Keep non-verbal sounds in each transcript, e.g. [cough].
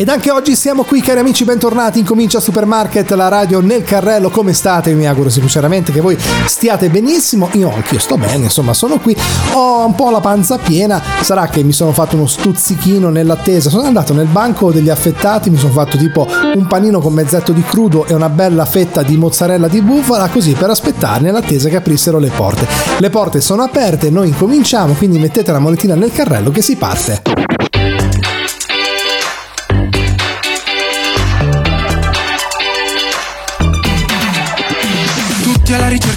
Ed anche oggi siamo qui, cari amici, bentornati. Incomincia Supermarket, la radio nel carrello. Come state? Mi auguro sinceramente che voi stiate benissimo. Io anch'io sto bene, insomma, sono qui. Ho un po' la panza piena. Sarà che mi sono fatto uno stuzzichino nell'attesa. Sono andato nel banco degli affettati, mi sono fatto tipo un panino con mezzetto di crudo e una bella fetta di mozzarella di bufala, così per aspettare nell'attesa che aprissero le porte. Le porte sono aperte, noi incominciamo, quindi mettete la monetina nel carrello che si parte.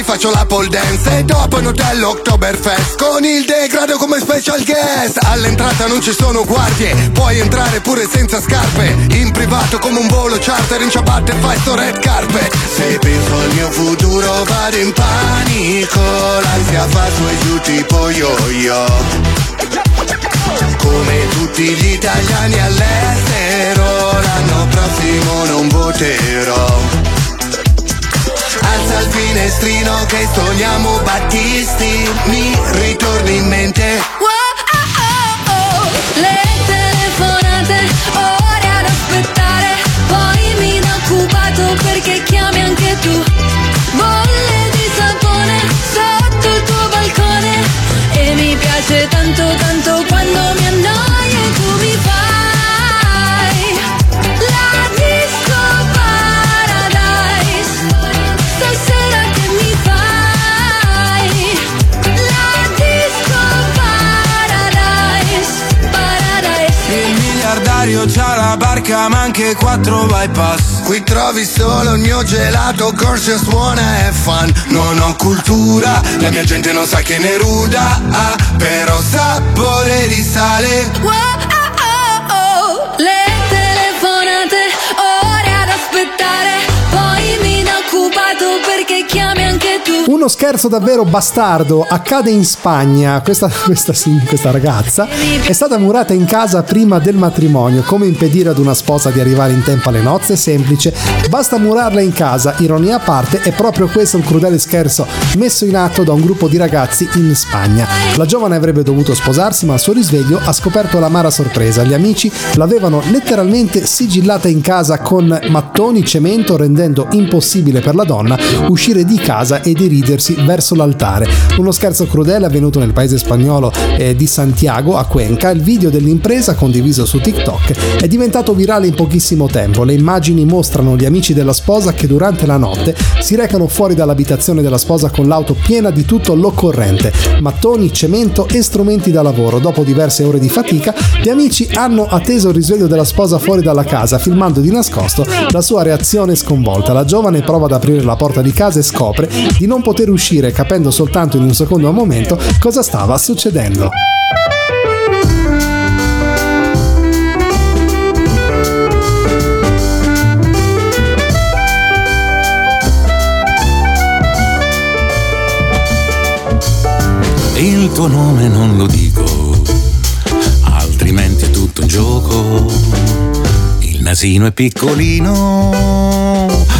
Dai faccio la pole dance. E dopo in hotel Con il degrado come special guest. All'entrata non ci sono guardie Puoi entrare pure senza scarpe. In privato come un volo charter In ciabatte fai sto red carpet. Se penso al mio futuro vado in panico. L'ansia fa su e giù tipo yo-yo. Come tutti gli italiani all'estero L'anno prossimo non voterò Il finestrino che sogniamo Battisti Mi ritorni in mente. Oh, oh, oh. Le telefonate, ore ad aspettare. Poi mi da occupato perché chiami anche tu. Bolle di sapone sotto il tuo balcone. E mi piace tanto tanto quando mi annoia e tu mi fai barca ma anche quattro bypass. Qui trovi solo il mio gelato, corso suona e fan Non ho cultura, la mia gente non sa che ne ruda ah, Però sapore di sale. Wow, Uno scherzo davvero bastardo accade in Spagna. Questa, questa, questa, ragazza è stata murata in casa prima del matrimonio. Come impedire ad una sposa di arrivare in tempo alle nozze? Semplice, basta murarla in casa. Ironia a parte, è proprio questo il crudele scherzo messo in atto da un gruppo di ragazzi in Spagna. La giovane avrebbe dovuto sposarsi, ma al suo risveglio ha scoperto l'amara sorpresa. Gli amici l'avevano letteralmente sigillata in casa con mattoni, cemento, rendendo impossibile per la donna uscire di casa e dirigersi verso l'altare. Uno scherzo crudele avvenuto nel paese spagnolo eh, di Santiago, a Cuenca. Il video dell'impresa, condiviso su TikTok, è diventato virale in pochissimo tempo. Le immagini mostrano gli amici della sposa che durante la notte si recano fuori dall'abitazione della sposa con l'auto piena di tutto l'occorrente, mattoni, cemento e strumenti da lavoro. Dopo diverse ore di fatica, gli amici hanno atteso il risveglio della sposa fuori dalla casa, filmando di nascosto la sua reazione sconvolta. La giovane prova ad aprire la porta di casa e scopre di non poter uscire capendo soltanto in un secondo momento cosa stava succedendo. Il tuo nome non lo dico, altrimenti è tutto un gioco. Il nasino è piccolino,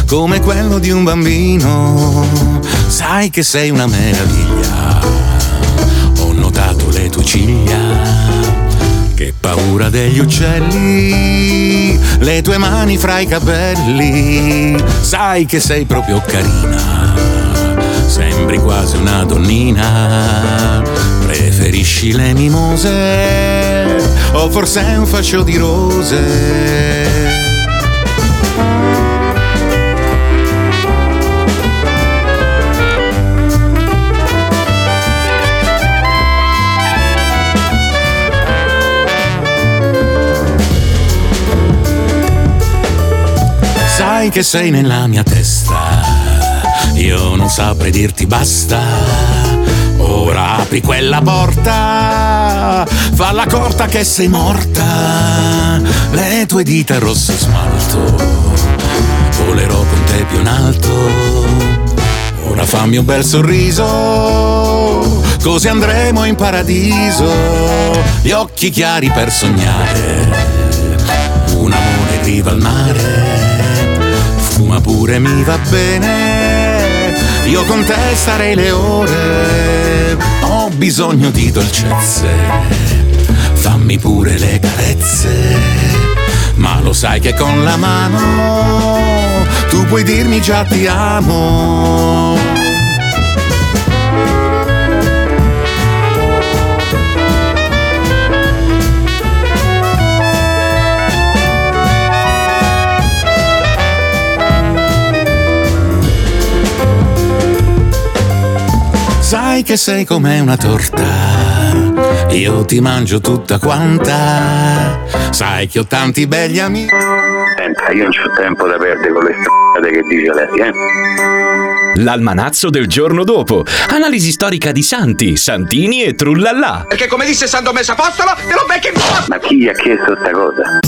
come quello di un bambino. Sai che sei una meraviglia, ho notato le tue ciglia. Che paura degli uccelli, le tue mani fra i capelli, sai che sei proprio carina, sembri quasi una donnina, preferisci le mimose o forse un fascio di rose. Sai che sei nella mia testa. Io non saprei dirti basta. Ora apri quella porta, falla corta che sei morta. Le tue dita rosse smalto, volerò con te più in alto. Ora fammi un bel sorriso, così andremo in paradiso. Gli occhi chiari per sognare, un amore in riva al mare ma pure mi va bene. Io con te starei le ore, ho bisogno di dolcezze, fammi pure le carezze, ma lo sai che con la mano tu puoi dirmi già ti amo. Sai che sei come una torta. Io ti mangio tutta quanta. Sai che ho tanti belli amici. Senta, io non ho tempo da perdere con le strade che dice lei, eh? L'almanazzo del giorno dopo. Analisi storica di santi, santini e trullallà. Perché come disse San Domenico Apostolo, te lo becchi in Ma chi gli ha chiesto sta cosa?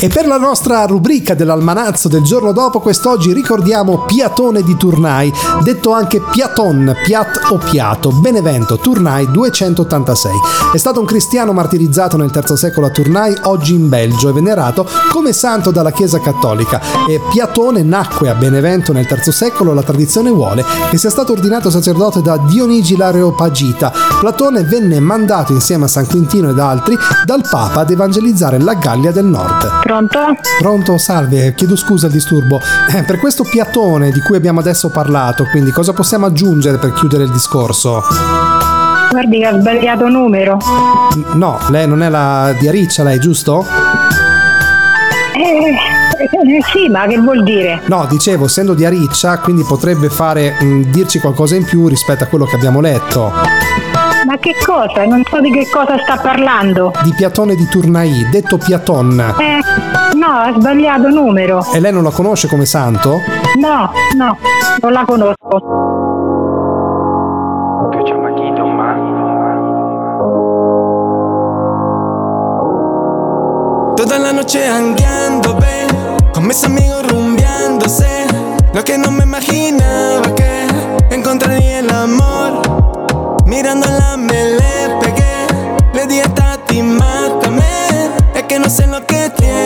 E per la nostra rubrica dell'almanazzo del giorno dopo, quest'oggi ricordiamo Piatone di Turnai, detto anche Piaton, Piat o Piato, Benevento, Turnai 286. È stato un cristiano martirizzato nel III secolo a Turnai, oggi in Belgio, e venerato come santo dalla Chiesa Cattolica. E Piatone nacque a Benevento nel III secolo, la tradizione vuole che sia stato ordinato sacerdote da Dionigi l'Areopagita. Platone venne mandato insieme a San Quintino ed altri dal Papa ad evangelizzare la Gallia del Nord. Pronto? Pronto, salve, chiedo scusa il disturbo. Eh, per questo piatone di cui abbiamo adesso parlato, quindi cosa possiamo aggiungere per chiudere il discorso? Guardi che ha sbagliato numero. No, lei non è la di Ariccia, lei, giusto? Eh, eh, sì, ma che vuol dire? No, dicevo, essendo di Ariccia, quindi potrebbe fare mh, dirci qualcosa in più rispetto a quello che abbiamo letto. Ma che cosa? Non so di che cosa sta parlando. Di Piatone di Turnai, detto Piaton. Eh, no, ha sbagliato numero. E lei non la conosce come santo? No, no, non la conosco. Toda la noche hangueando, ve, con mis amigos rumbeándose. Lo que no me imaginaba que encontraría el amor. Mirándola me le pegué, le di a Tati, mátame. Es que no sé lo que tiene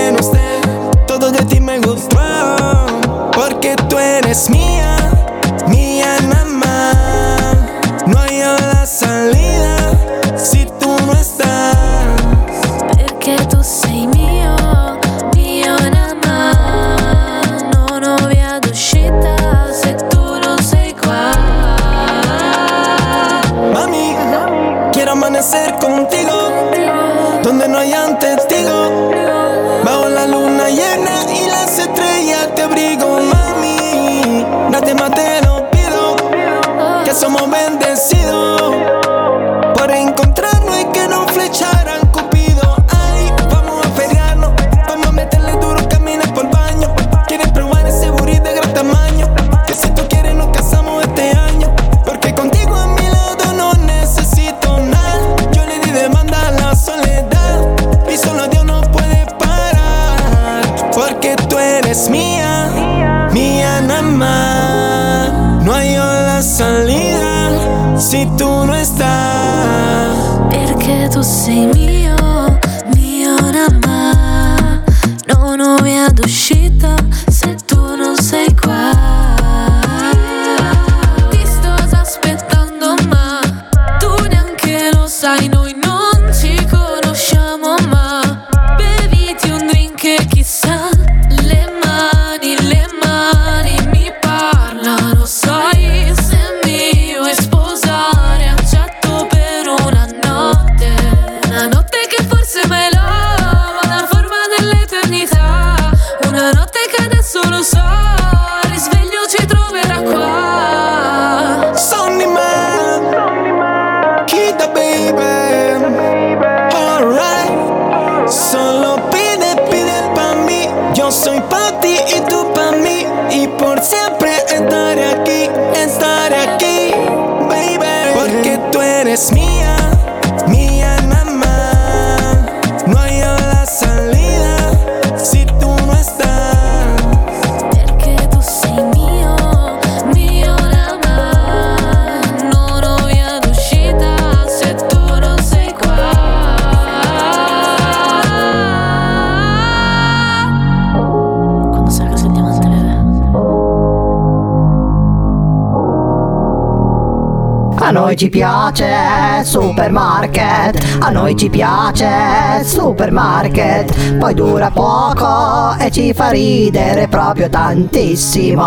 ci piace supermarket, a noi ci piace supermarket, poi dura poco e ci fa ridere proprio tantissimo.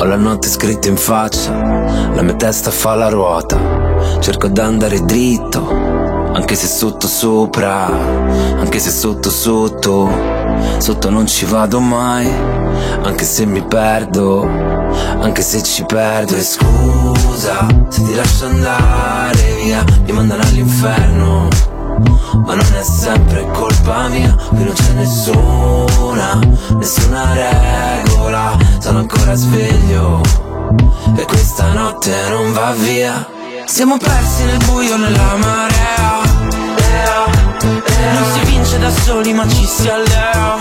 Ho la notte scritta in faccia, la mia testa fa la ruota. Cerco d'andare dritto, anche se sotto sopra, anche se sotto sotto. Sotto non ci vado mai, anche se mi perdo, anche se ci perdo. E scusa se ti lascio andare via, mi mandano all'inferno. Ma non è sempre colpa mia, qui non c'è nessuna, nessuna regola, sono ancora sveglio e questa notte non va via. Siamo persi nel buio, nella marea, non si vince da soli ma ci si allea,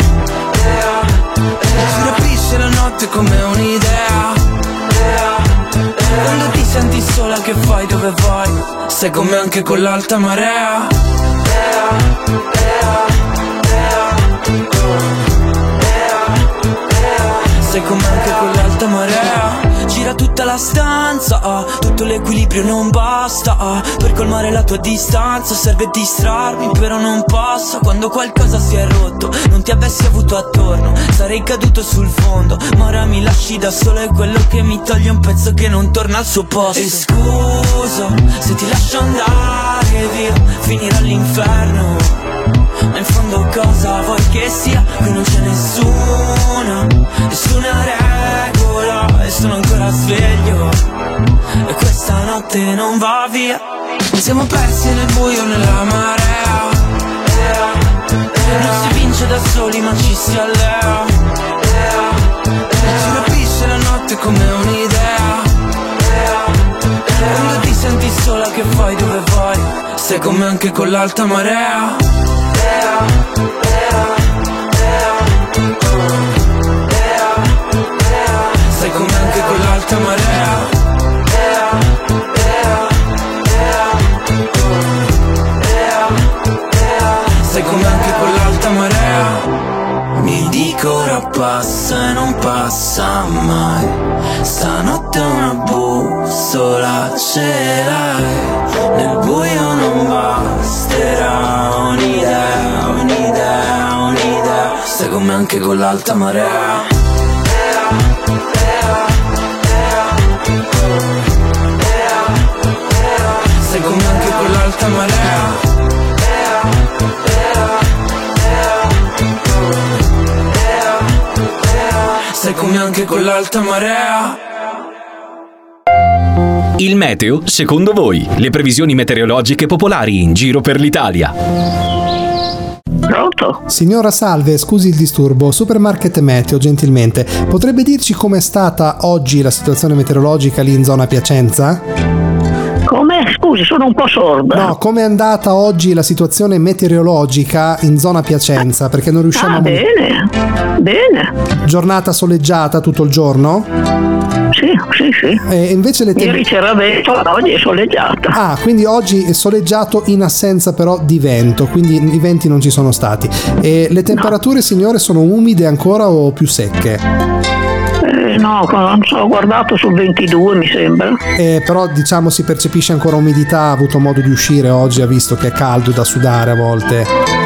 si rapisce la notte come un'idea. Quando ti senti sola che fai dove vai? Sei con me anche con l'alta marea. Sei come anche con l'alta marea tutta la stanza ah, Tutto l'equilibrio non basta ah, Per colmare la tua distanza Serve distrarmi però non passa Quando qualcosa si è rotto Non ti avessi avuto attorno Sarei caduto sul fondo. Ma ora mi lasci da solo È quello che mi toglie un pezzo che non torna al suo posto. E scusa se ti lascio andare via Finirò all'inferno ma in fondo cosa vuoi Siamo persi nel buio, nella marea. Non si vince da soli ma ci si allea. Si capisce la notte come un'idea. Quando ti senti sola che fai dove vai? Sei come anche con l'alta marea. Sei come anche con l'alta marea passa e non passa mai. Stanotte una bussola ce l'hai Nel buio non basterà un'idea, un'idea, un'idea. Sei come anche con l'alta marea. Sei come anche con l'alta marea come anche con l'alta marea Il meteo, secondo voi, le previsioni meteorologiche popolari in giro per l'Italia. Pronto? Signora Salve, scusi il disturbo, Supermarket Meteo, gentilmente, potrebbe dirci com'è stata oggi la situazione meteorologica lì in zona Piacenza? Come? Scusi, sono un po' sorda. No, com'è andata oggi la situazione meteorologica in zona Piacenza? Perché non riusciamo Ah, a... bene, bene. Giornata soleggiata tutto il giorno? Sì, sì, sì. E invece le Ieri c'era vento, oggi è soleggiata. Ah, quindi oggi è soleggiato in assenza però di vento, quindi i venti non ci sono stati. E le temperature, signore, sono umide ancora o più secche? No, non so, ho guardato sul 22 mi sembra. Eh, però diciamo si percepisce ancora umidità, ha avuto modo di uscire oggi, ha visto che è caldo da sudare a volte.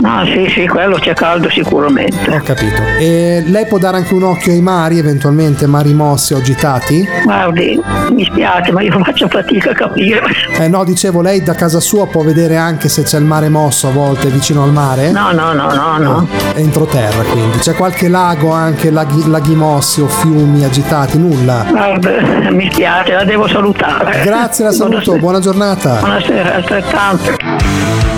No, sì, sì, quello c'è caldo sicuramente. Ho capito. E lei può dare anche un occhio ai mari, eventualmente mari mossi o agitati? Guardi, mi spiace, ma io faccio fatica a capire. Eh no, dicevo, lei da casa sua può vedere anche se c'è il mare mosso a volte vicino al mare? No, no, no, no, no. È entroterra quindi. C'è qualche lago anche, laghi, laghi mossi o fiumi agitati? Nulla. Guarda, mi spiace, la devo salutare. Grazie, la saluto, buona giornata. Buonasera, altrettanto.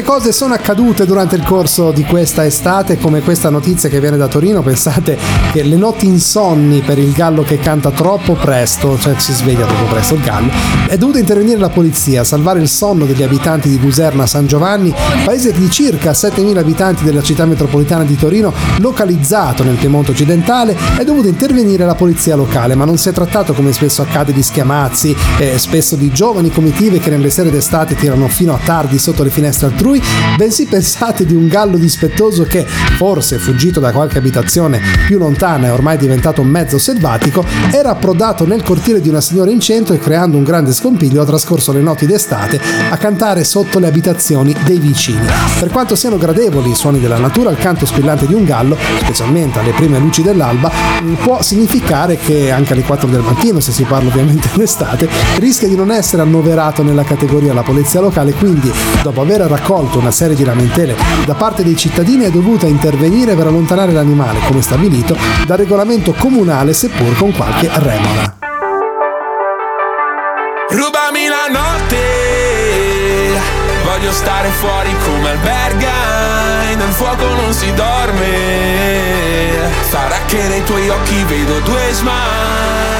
Ma quante cose sono accadute durante il corso di questa estate, come questa notizia che viene da Torino? Pensate che le notti insonni per il gallo che canta troppo presto, cioè si sveglia troppo presto il gallo, è dovuta intervenire la polizia a salvare il sonno degli abitanti di Luserna San Giovanni, paese di circa 7.000 abitanti della città metropolitana di Torino, localizzato nel Piemonte occidentale, è dovuta intervenire la polizia locale, ma non si è trattato come spesso accade di schiamazzi, eh, spesso di giovani comitive che nelle sere d'estate tirano fino a tardi sotto le finestre altrui, bensì pensate di un gallo dispettoso che, forse fuggito da qualche abitazione più lontana e ormai diventato mezzo selvatico, era approdato nel cortile di una signora in centro e creando un grande scompiglio ha trascorso le notti d'estate a cantare sotto le abitazioni dei vicini. Per quanto siano gradevoli i suoni della natura, il canto squillante di un gallo, specialmente alle prime luci dell'alba, può significare che anche alle 4 del mattino, se si parla ovviamente d'estate, rischia di non essere annoverato nella categoria la polizia locale, quindi dopo aver raccolto una serie di lamentele da parte dei cittadini è dovuta intervenire per allontanare l'animale, come stabilito, dal regolamento comunale seppur con qualche remora. Rubami la notte, voglio stare fuori come albergai, nel fuoco non si dorme, sarà che nei tuoi occhi vedo due smile.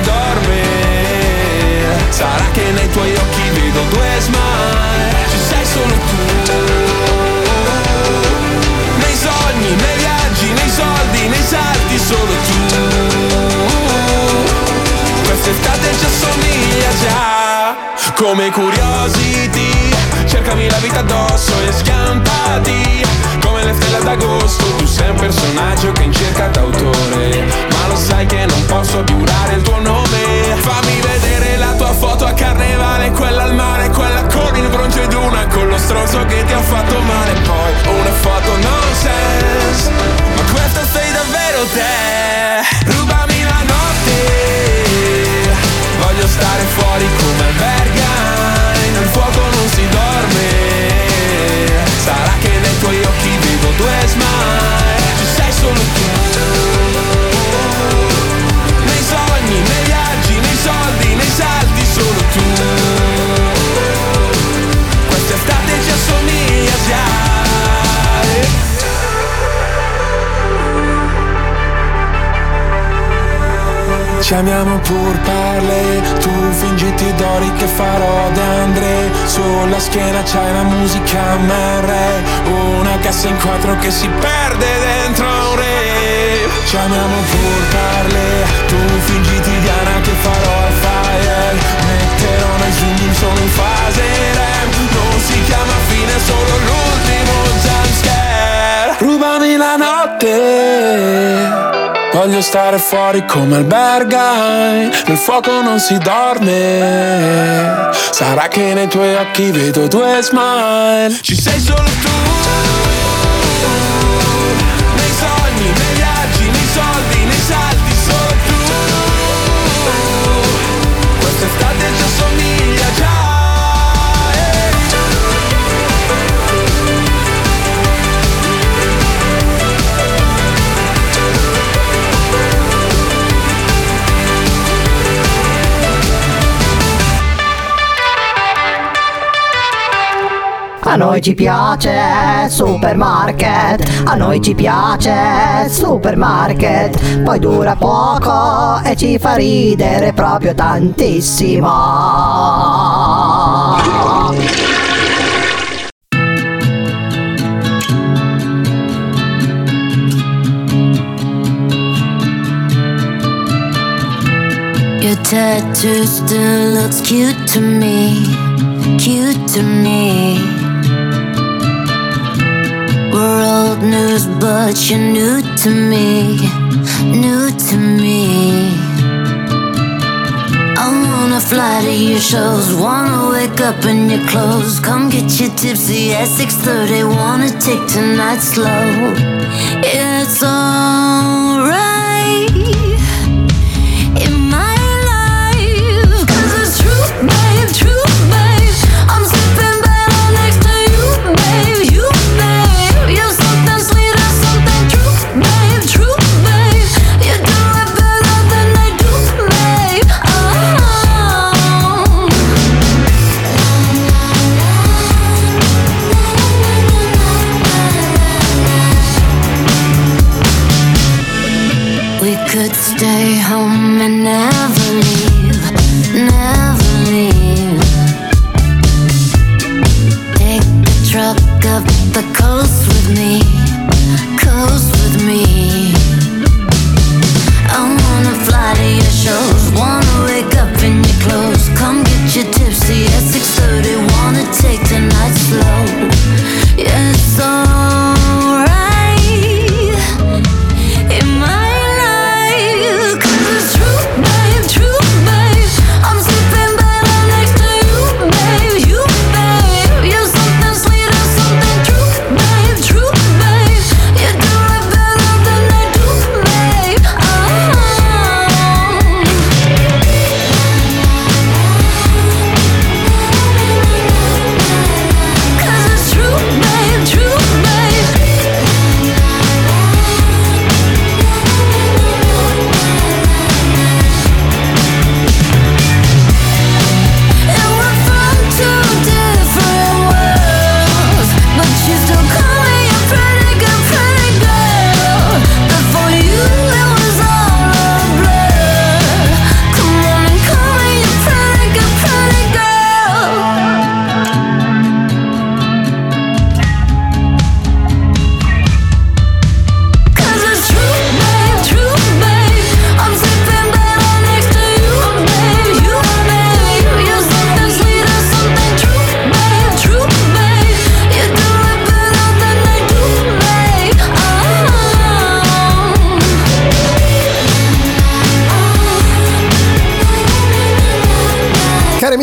dorme, sarà che nei tuoi occhi vedo due smile, ci sei solo tu, nei sogni, nei viaggi, nei soldi, nei salti, solo tu, quest'estate ci assomiglia già, come curiosity, cercami la vita addosso e schiantati, come le stelle d'agosto, tu sei un personaggio che in cerca d'autore, ma lo sai che non posso giurare il tuo nome, fammi vedere la tua foto a carnevale, quella al mare, quella con il bronzo ed una con lo stronzo che ti ha fatto male, poi una foto nonsense, ma questa sei davvero te, rubami la notte, voglio stare fuori come albergai, nel fuoco non si dorme, sarà che smile, ci sei solo tu, nei sogni, nei viaggi, nei soldi, nei salti, solo tu, quest'estate ci assomiglia già. Ci amiamo pur parle, fingiti d'ori che farò De André Sulla schiena c'hai la musica MR Una cassa in quattro che si perde dentro un re. Ci amiamo pur parle, tu fingiti Diana che farò al fire. Metterò nel zoom solo in fase REM Non si chiama fine, solo l'ultimo jumpscare. Rubami la notte Voglio stare fuori come albergai, nel fuoco non si dorme. Sarà che nei tuoi occhi vedo due smile. Ci sei solo tu. A noi ci piace supermarket, a noi ci piace supermarket, poi dura poco e ci fa ridere proprio tantissimo. Your tattoo still looks cute to me, cute to me. We're old news, but you're new to me, new to me. I wanna fly to your shows. Wanna wake up in your clothes. Come get you tipsy at 6:30. Wanna take tonight slow. It's alright.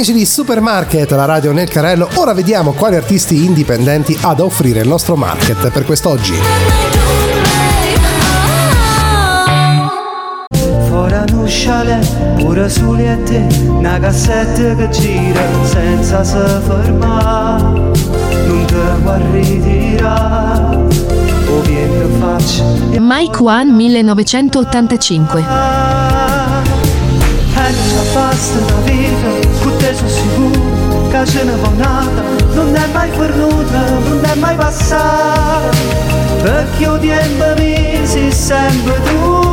Amici di Supermarket, la radio nel carrello, ora vediamo quali artisti indipendenti ha da offrire il nostro market per quest'oggi. Un chalet, pure soli te, una cassetta che gira senza se fermare. Non te vuoi ritirare, o vieni che faccio Mike One 1985. E già basta una vita, con te sono sicuro che ce ne va nata, non è mai venuta, non è mai passata, perché io tempo mi sei sempre tu.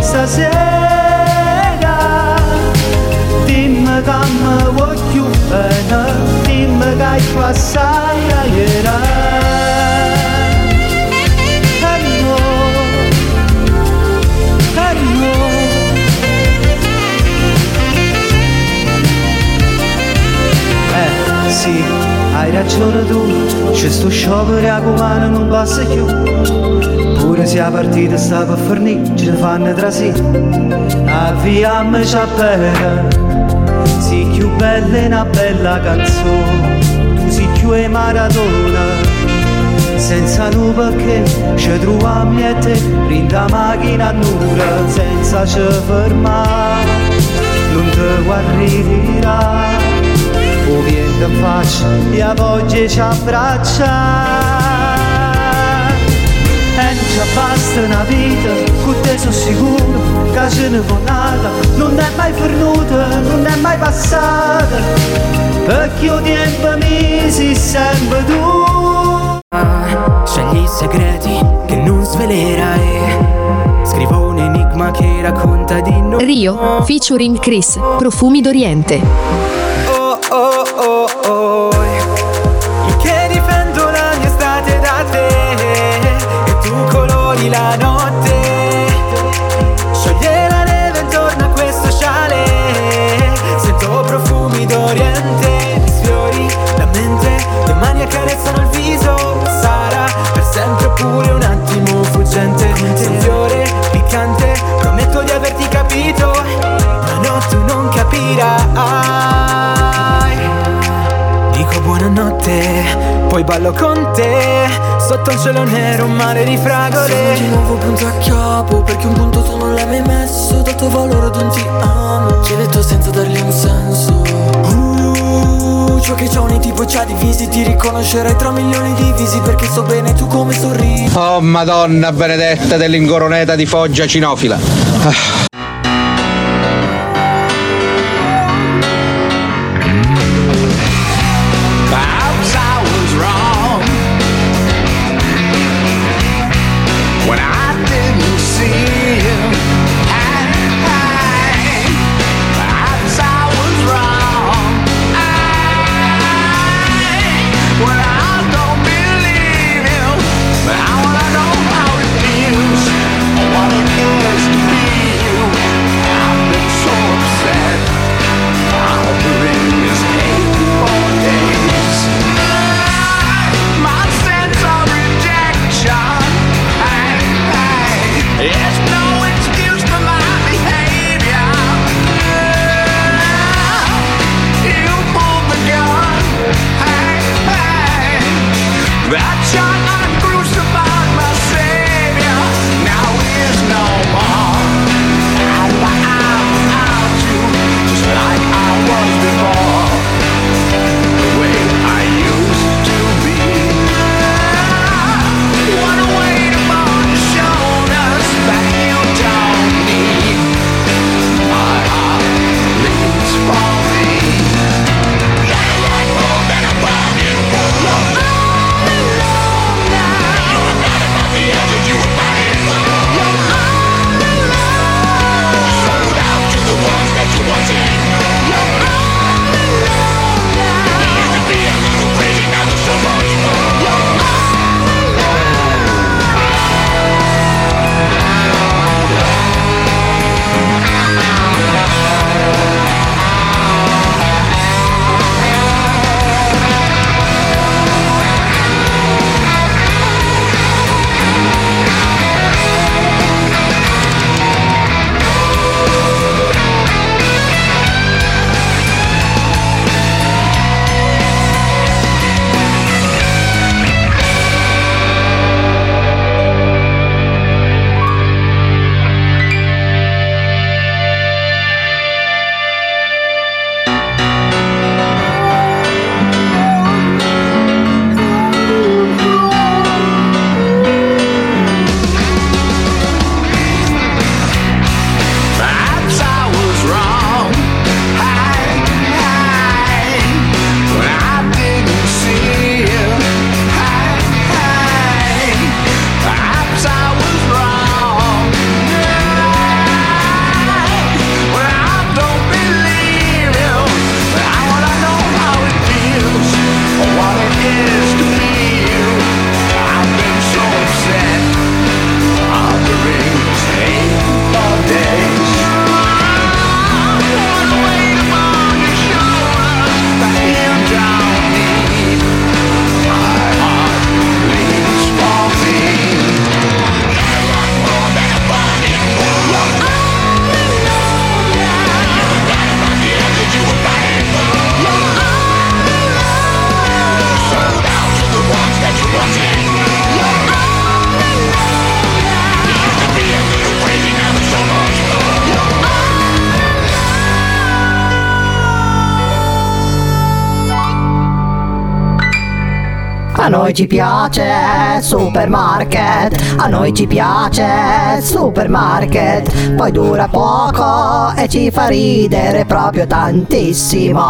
Stasera, dimmi che mi voglio bene, dimmi che hai a ieri. Hai ragione tu, c'è sto sciopero a comune non passa più. Pure se la partita sta per finire, ce ne fanno tra sì. Avviammoci a bere, sì più bella una bella canzone, tu sei più e maratona. Senza nu perché ci troviamo e te, rinda macchina nuda, senza ci fermare, non te ritirare. O vieni in faccia e a voce ci abbraccia. E non ci basta una vita, con te sono sicuro Che ce ne va nata, non è mai venuta, non è mai passata. Perché io tempo mi sei sempre tu. Scegli i segreti che non svelerai. Scrivo un enigma che racconta di noi. Rio, featuring Chris, Profumi d'Oriente. sogni la notte Sciogliere la neve intorno a questo sciale. Sento profumi d'oriente, Mi sfiori la mente Le mani accarezzano il viso. Sarà per sempre pure un attimo fuggente. Sei un fiore piccante, prometto di averti capito Ma no, tu non capirai. Dico buonanotte poi ballo con te Sotto un cielo nero, un mare di fragole. Siamo di nuovo punto a capo Perché un punto tu non l'hai mai messo. Ho dato valore ad un ti amo. Ci hai detto senza dargli un senso. Uh, ciò che c'ho nei tipo già divisi Ti riconoscerai tra milioni di visi Perché so bene tu come sorridi. Oh madonna benedetta dell'ingoroneta di Foggia cinofila. Ah. A noi ci piace supermarket, a noi ci piace supermarket, poi dura poco e ci fa ridere proprio tantissimo.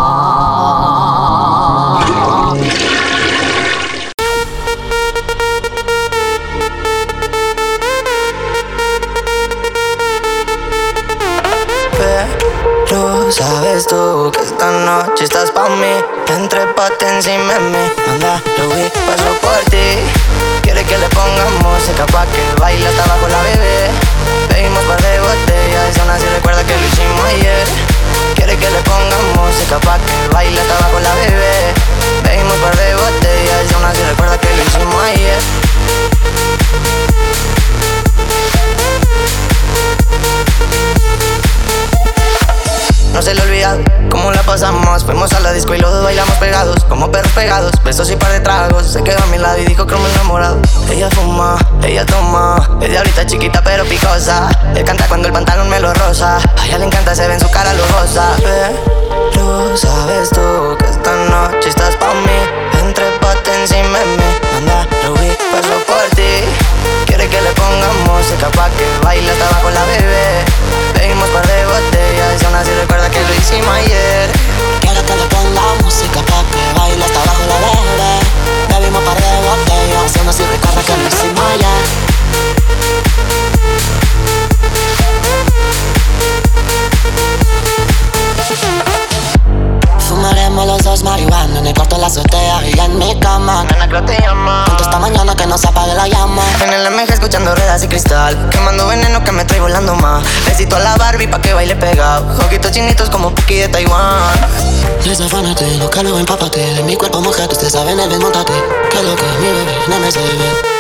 Pero sabes tú que esta noche estás pa' mí Entre pate encima de mí. Manda, lo vi, paso por ti. Quiere que le ponga música pa' que baile hasta la bebé. Bebimos par de botellas aún así recuerda que lo hicimos ayer. Quiere que le ponga música pa' que baile hasta abajo la bebé. Bebimos par de botellas aún así recuerda que lo hicimos ayer No se le olvida cómo la pasamos Fuimos a la disco y los dos bailamos pegados Como perros pegados, besos y par de tragos. Se quedó a mi lado y dijo que me enamorado. Ella fuma, ella toma, es diablita chiquita pero picosa. Él canta cuando el pantalón me lo rosa. A ella le encanta, se ve en su cara lujosa. Pero sabes tú que esta noche estás pa' mí. Entre pote encima de mí. Manda, Rubí, paso por ti. Quiere que le ponga música pa' que baile hasta abajo la bebé. Bebimos par de botellas aún así recuerda que lo hicimos ayer. Quiero que le ponga música pa' que baile hasta abajo la bebé Bebimos par de botellas y aún así recuerda que lo hicimos ayer Fumaremos los dos marihuana en el cuarto de la azotea y en mi cama. Nena, creo te llama. Junto esta mañana que no se apague la llama. En el MG escuchando ruedas y cristal Quemando veneno que me trae volando más. Besito a la Barbie pa' que baile pegado. Ojitos chinitos como Puki de Taiwán. Desafánate, lo que luego empápate De mi cuerpo mojado, usted sabe en el desmontate. Que lo que mi bebé, no me se ve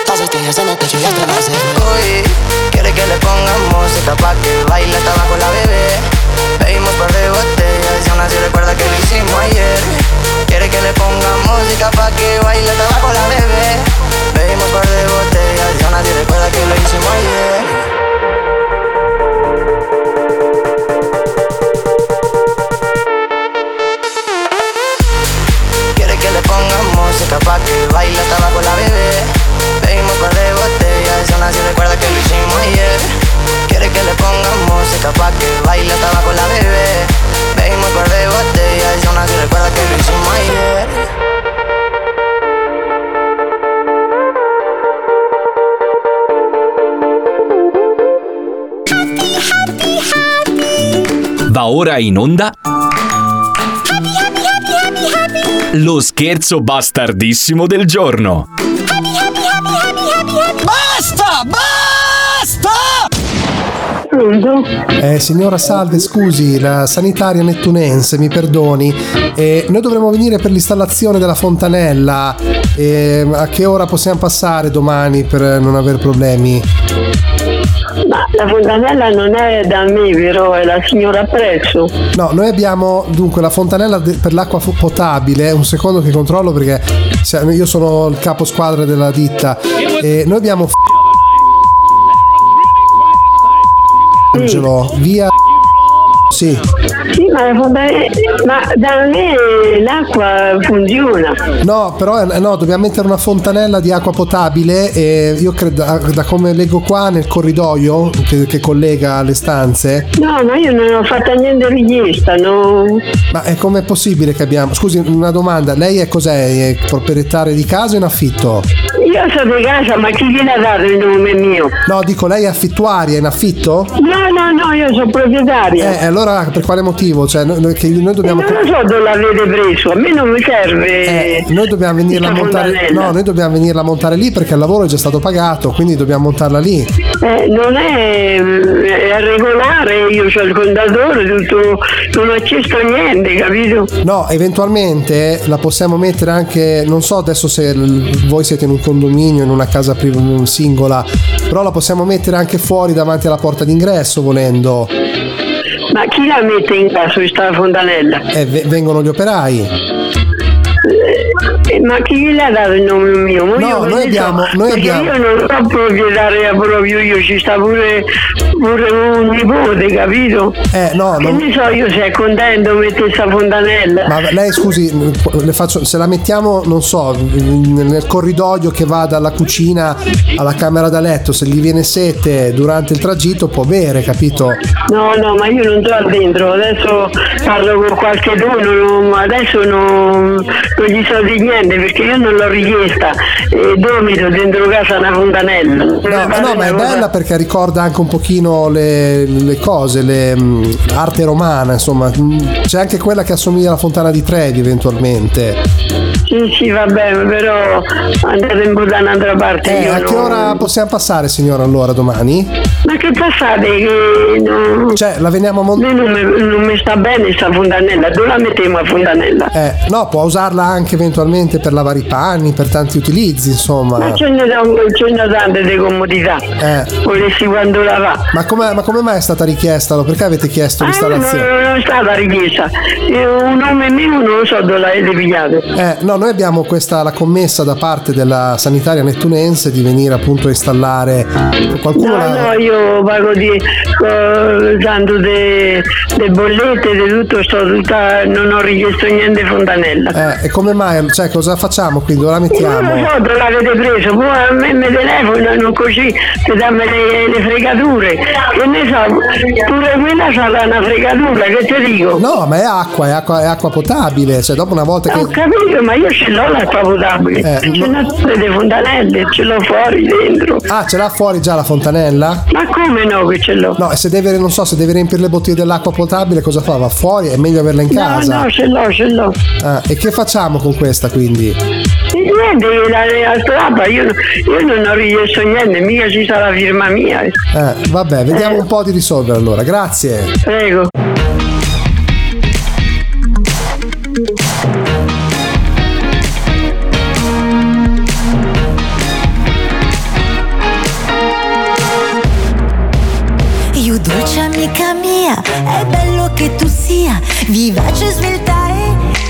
Las estrellas en el techo y hasta las Uy, quiere que le ponga música pa' que baile hasta abajo la bebé Bebimos par de botellas y aún así recuerda que lo hicimos ayer. Quiere que le ponga música pa' que baile hasta abajo la bebé. Bebimos par de botellas y aún así recuerda que lo hicimos ayer. Quiere que le ponga música pa' que baile hasta abajo la bebé música pa' que baile hasta abajo la bebé Bebimos par de botellas y aún así recuerda que lo hicimos ayer Va ora in onda. Lo scherzo bastardissimo del giorno. Basta! Basta! Eh, signora salve, scusi, la sanitaria nettunense, mi perdoni. Eh, noi dovremmo venire per l'installazione della fontanella. Eh, a che ora possiamo passare domani per non avere problemi? Ma la fontanella non è da me, però è la signora Presso. No, noi abbiamo dunque la fontanella de- per l'acqua fu- potabile. Un secondo che controllo perché se- io sono il capo squadra della ditta. E noi abbiamo. Angelo, via. Sì. Sì, ma, fontanella, ma da me l'acqua funziona. No, però no, dobbiamo mettere una fontanella di acqua potabile e io credo, da, da come leggo qua nel corridoio che, che collega le stanze, No, ma io non ho fatto niente richiesta, no. ma è com'è possibile che abbiamo... Scusi, una domanda, lei è cos'è? È proprietaria di casa o in affitto? Io sono di casa, ma chi gliel'ha dato il nome mio? No, dico, lei è affittuaria, è in affitto? No, no, no, io sono proprietaria. Eh, allora per quale motivo? Cioè, noi, che noi dobbiamo... Non lo so dove l'avete preso, a me non mi serve. Eh, noi dobbiamo venirla a montare no, noi dobbiamo venirla a montare lì perché il lavoro è già stato pagato, quindi dobbiamo montarla lì. Eh, non è, è regolare, io ho il contatore, tutto, non ho acceso niente, capito? No, eventualmente la possiamo mettere anche, non so adesso se voi siete in un condominio, in una casa singola, però la possiamo mettere anche fuori davanti alla porta d'ingresso volendo. Ma chi la mette in casa questa fontanella? E ve- vengono gli operai. Eh, ma chi gliel'ha dato il nome mio? Ma No, io noi abbiamo- so, noi abbiamo- Io non sono proprietaria proprio io, ci sta pure, pure un nipote, capito? Eh, no, Che non- ne so io se è contento di mettere questa fontanella. Ma lei scusi, le faccio, se la mettiamo, non so, nel corridoio che va dalla cucina alla camera da letto, se gli viene sete durante il tragitto può bere, capito? No, no, ma io non sto dentro, adesso parlo con qualche dono, adesso non, non gli so di niente perché io non l'ho richiesta e domito dentro casa una fontanella. No, ma no, ma è bella perché ricorda anche un pochino le, le cose, le, mh, l'arte romana, insomma, mh, c'è anche quella che assomiglia alla fontana di Trevi eventualmente. Sì, sì, va bene, però andate po' da un'altra parte. Eh, a che non- ora possiamo passare signora allora domani? Ma che passate? Che no... Cioè, la veniamo a montare? Non, mi- non mi sta bene sta fontanella, dove la mettiamo a fontanella? Eh, no, può usarla anche eventualmente anche per lavare i panni, per tanti utilizzi, insomma. Ma ce ne, sono- tante di comodità. Eh. Volessi quando la va. Ma come, ma come mai è stata richiesta? Perché avete chiesto Ah, non, l'installazione? non è stata richiesta. Io un nome mio non lo so dove l'avete pigliato. Eh, no, noi abbiamo questa la commessa da parte della sanitaria nettunense di venire appunto a installare qualcuno No, la- no, io pago di eh, tanto de, de bollette, di tutto, sto tutta, non ho richiesto niente fontanella. Eh, e come mai? Cioè, cosa facciamo quindi? Dove la Non mettiamo? lo so dove l'avete preso, poi a me mi telefonano così, ti danno le, le fregature. Che ne so, pure quella sarà una fregatura, che ti dico? No, ma è acqua, è acqua, è acqua potabile. Cioè, dopo una volta Ho che. capito, ma io ce l'ho l'acqua potabile, Eh, ce l'ho tutte le fontanelle, ce l'ho fuori dentro. Ah, ce l'ha fuori già la fontanella? Ma come no che ce l'ho? No, e se deve, non so, se deve riempire le bottiglie dell'acqua potabile, cosa fa? Va fuori? È meglio averla in No, casa. no, ce l'ho, ce l'ho. Ah, e che facciamo con questa quindi? Niente, la, strappa, io, io non ho richiesto niente, mica ci sarà la firma mia. Eh, vabbè, vediamo un po' di risolvere allora. Grazie. Prego. Io dolce amica mia, è bello che tu sia vivace, svelta e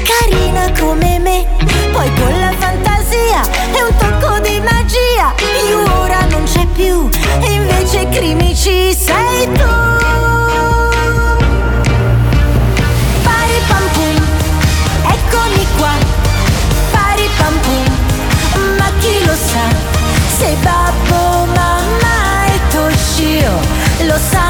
carina come me. Poi con la fantasia e un tocco di magia, io ora non c'è più e invece crimi ci sei tu. Pari pam eccomi qua. Pari pam ma chi lo sa se babbo, mamma e Toshio lo sa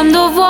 crimi quando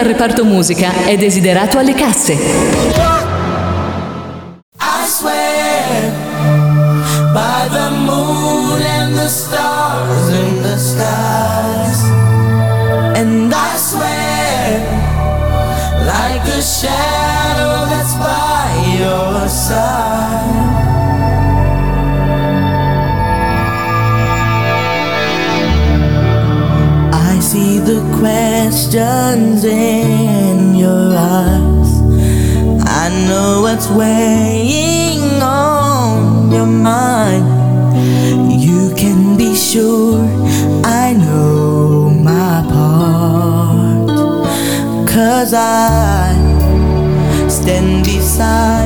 Dal reparto musica è desiderato alle casse. I swear by the moon and the stars in the skies. And I swear like a shadow that's by your side. Questions in your eyes. I know what's weighing on your mind. You can be sure I know my part. Cause I stand beside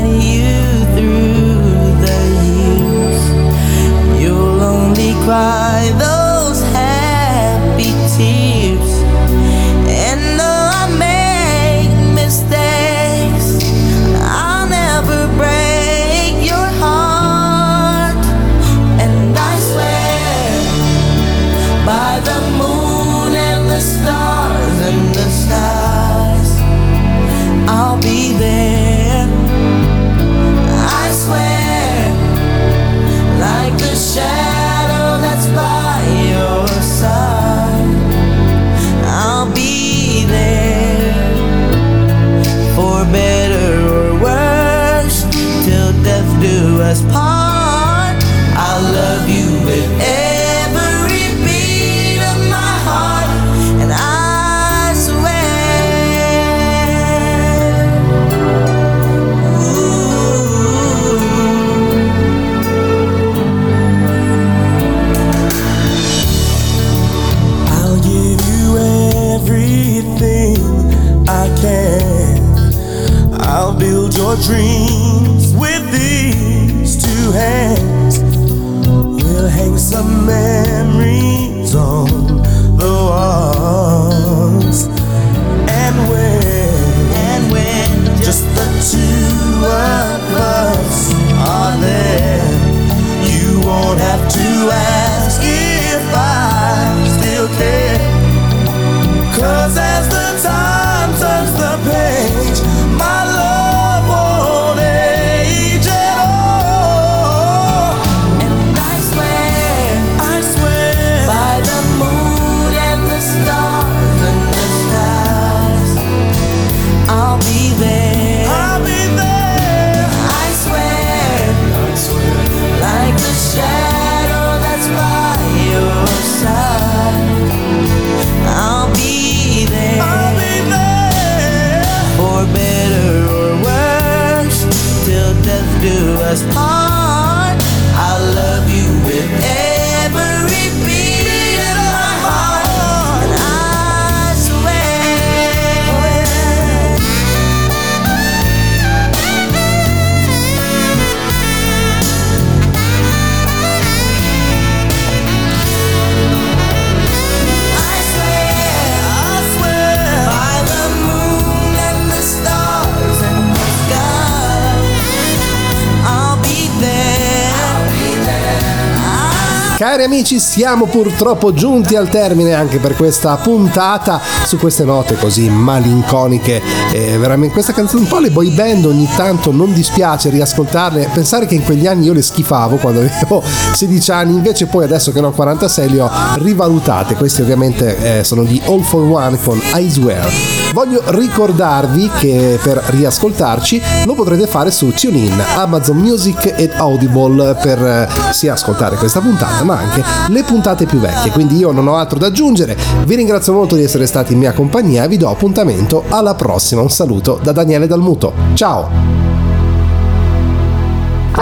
Cari amici, siamo purtroppo giunti al termine anche per questa puntata su queste note così malinconiche. E veramente questa canzone un po' le boy band ogni tanto non dispiace riascoltarle. Pensare che in quegli anni io le schifavo quando [laughs] avevo 16 anni, invece poi adesso che ne ho 46 le ho rivalutate. Questi ovviamente eh, sono gli All for One con I Swear. Voglio ricordarvi che per riascoltarci lo potrete fare su TuneIn, Amazon Music ed Audible per eh, sia ascoltare questa puntata ma anche le puntate più vecchie. Quindi io non ho altro da aggiungere. Vi ringrazio molto di essere stati in mia compagnia e vi do appuntamento alla prossima. Un saluto da Daniele Dalmuto. Ciao!